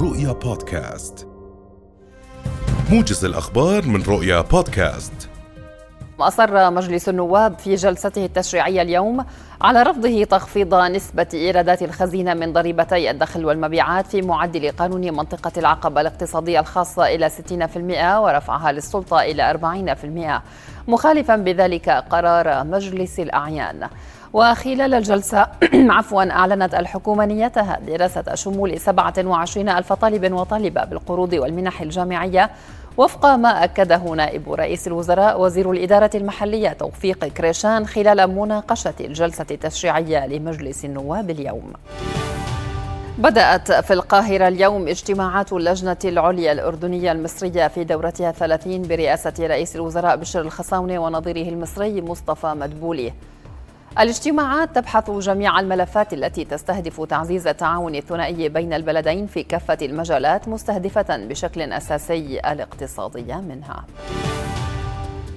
رؤيا بودكاست. موجز الأخبار من رؤيا بودكاست. أصر مجلس النواب في جلسته التشريعية اليوم على رفضه تخفيض نسبة إيرادات الخزينة من ضريبتي الدخل والمبيعات في معدل قانون منطقة العقبة الاقتصادية الخاصة إلى 60% ورفعها للسلطة إلى 40% مخالفا بذلك قرار مجلس الأعيان. وخلال الجلسة عفوا أعلنت الحكومة نيتها دراسة شمول 27 ألف طالب وطالبة بالقروض والمنح الجامعية وفق ما أكده نائب رئيس الوزراء وزير الإدارة المحلية توفيق كريشان خلال مناقشة الجلسة التشريعية لمجلس النواب اليوم. بدأت في القاهرة اليوم اجتماعات اللجنة العليا الأردنية المصرية في دورتها 30 برئاسة رئيس الوزراء بشر الخصاونة ونظيره المصري مصطفى مدبولي. الاجتماعات تبحث جميع الملفات التي تستهدف تعزيز التعاون الثنائي بين البلدين في كافة المجالات مستهدفة بشكل أساسي الاقتصادية منها.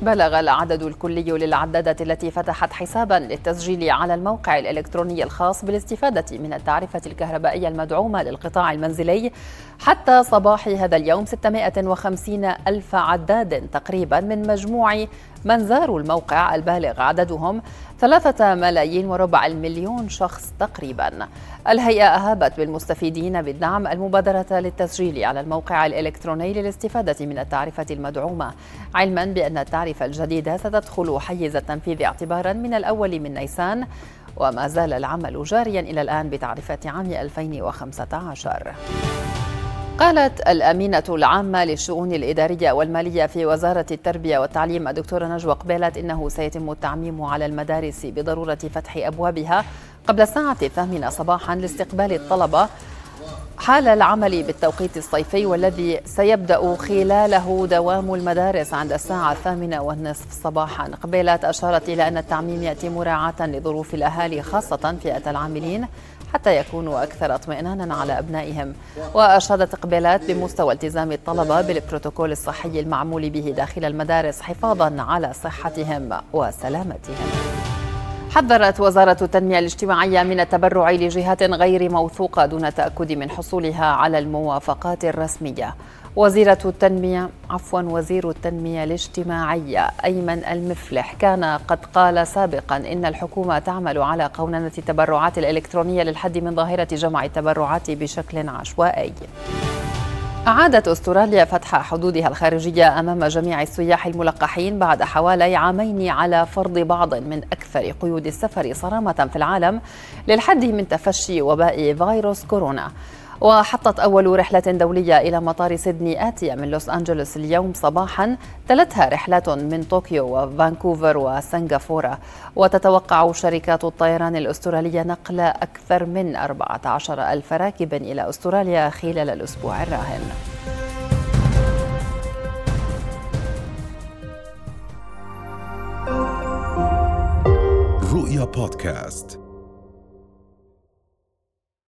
بلغ العدد الكلي للعدادات التي فتحت حسابا للتسجيل على الموقع الإلكتروني الخاص بالاستفادة من التعرفة الكهربائية المدعومة للقطاع المنزلي حتى صباح هذا اليوم 650 ألف عداد تقريبا من مجموع من زاروا الموقع البالغ عددهم ثلاثة ملايين وربع المليون شخص تقريبا. الهيئة أهابت بالمستفيدين بالدعم المبادرة للتسجيل على الموقع الإلكتروني للاستفادة من التعرفة المدعومة علما بأن التعرفة الجديدة ستدخل حيز التنفيذ اعتبارا من الأول من نيسان وما زال العمل جاريا إلى الآن بتعرفة عام 2015 قالت الأمينة العامة للشؤون الإدارية والمالية في وزارة التربية والتعليم الدكتورة نجوى قبيلت إنه سيتم التعميم على المدارس بضرورة فتح أبوابها قبل الساعة الثامنة صباحا لاستقبال الطلبة. حال العمل بالتوقيت الصيفي والذي سيبدأ خلاله دوام المدارس عند الساعة الثامنة والنصف صباحا. قبيلات أشارت إلى أن التعميم يأتي مراعاة لظروف الأهالي خاصة فئة العاملين. حتى يكونوا أكثر اطمئنانا على أبنائهم. وأشادت إقبالات بمستوى التزام الطلبة بالبروتوكول الصحي المعمول به داخل المدارس حفاظا على صحتهم وسلامتهم. حذرت وزارة التنمية الاجتماعية من التبرع لجهات غير موثوقة دون تأكد من حصولها على الموافقات الرسمية. وزيرة التنمية عفوا وزير التنمية الاجتماعية أيمن المفلح كان قد قال سابقا إن الحكومة تعمل على قوننة التبرعات الإلكترونية للحد من ظاهرة جمع التبرعات بشكل عشوائي. أعادت أستراليا فتح حدودها الخارجية أمام جميع السياح الملقحين بعد حوالي عامين على فرض بعض من أكثر قيود السفر صرامة في العالم للحد من تفشي وباء فيروس كورونا. وحطت أول رحلة دولية إلى مطار سيدني آتية من لوس أنجلوس اليوم صباحا. تلتها رحلات من طوكيو وفانكوفر وسنغافورة. وتتوقع شركات الطيران الأسترالية نقل أكثر من 14 ألف راكب إلى أستراليا خلال الأسبوع الراهن. رؤيا بودكاست.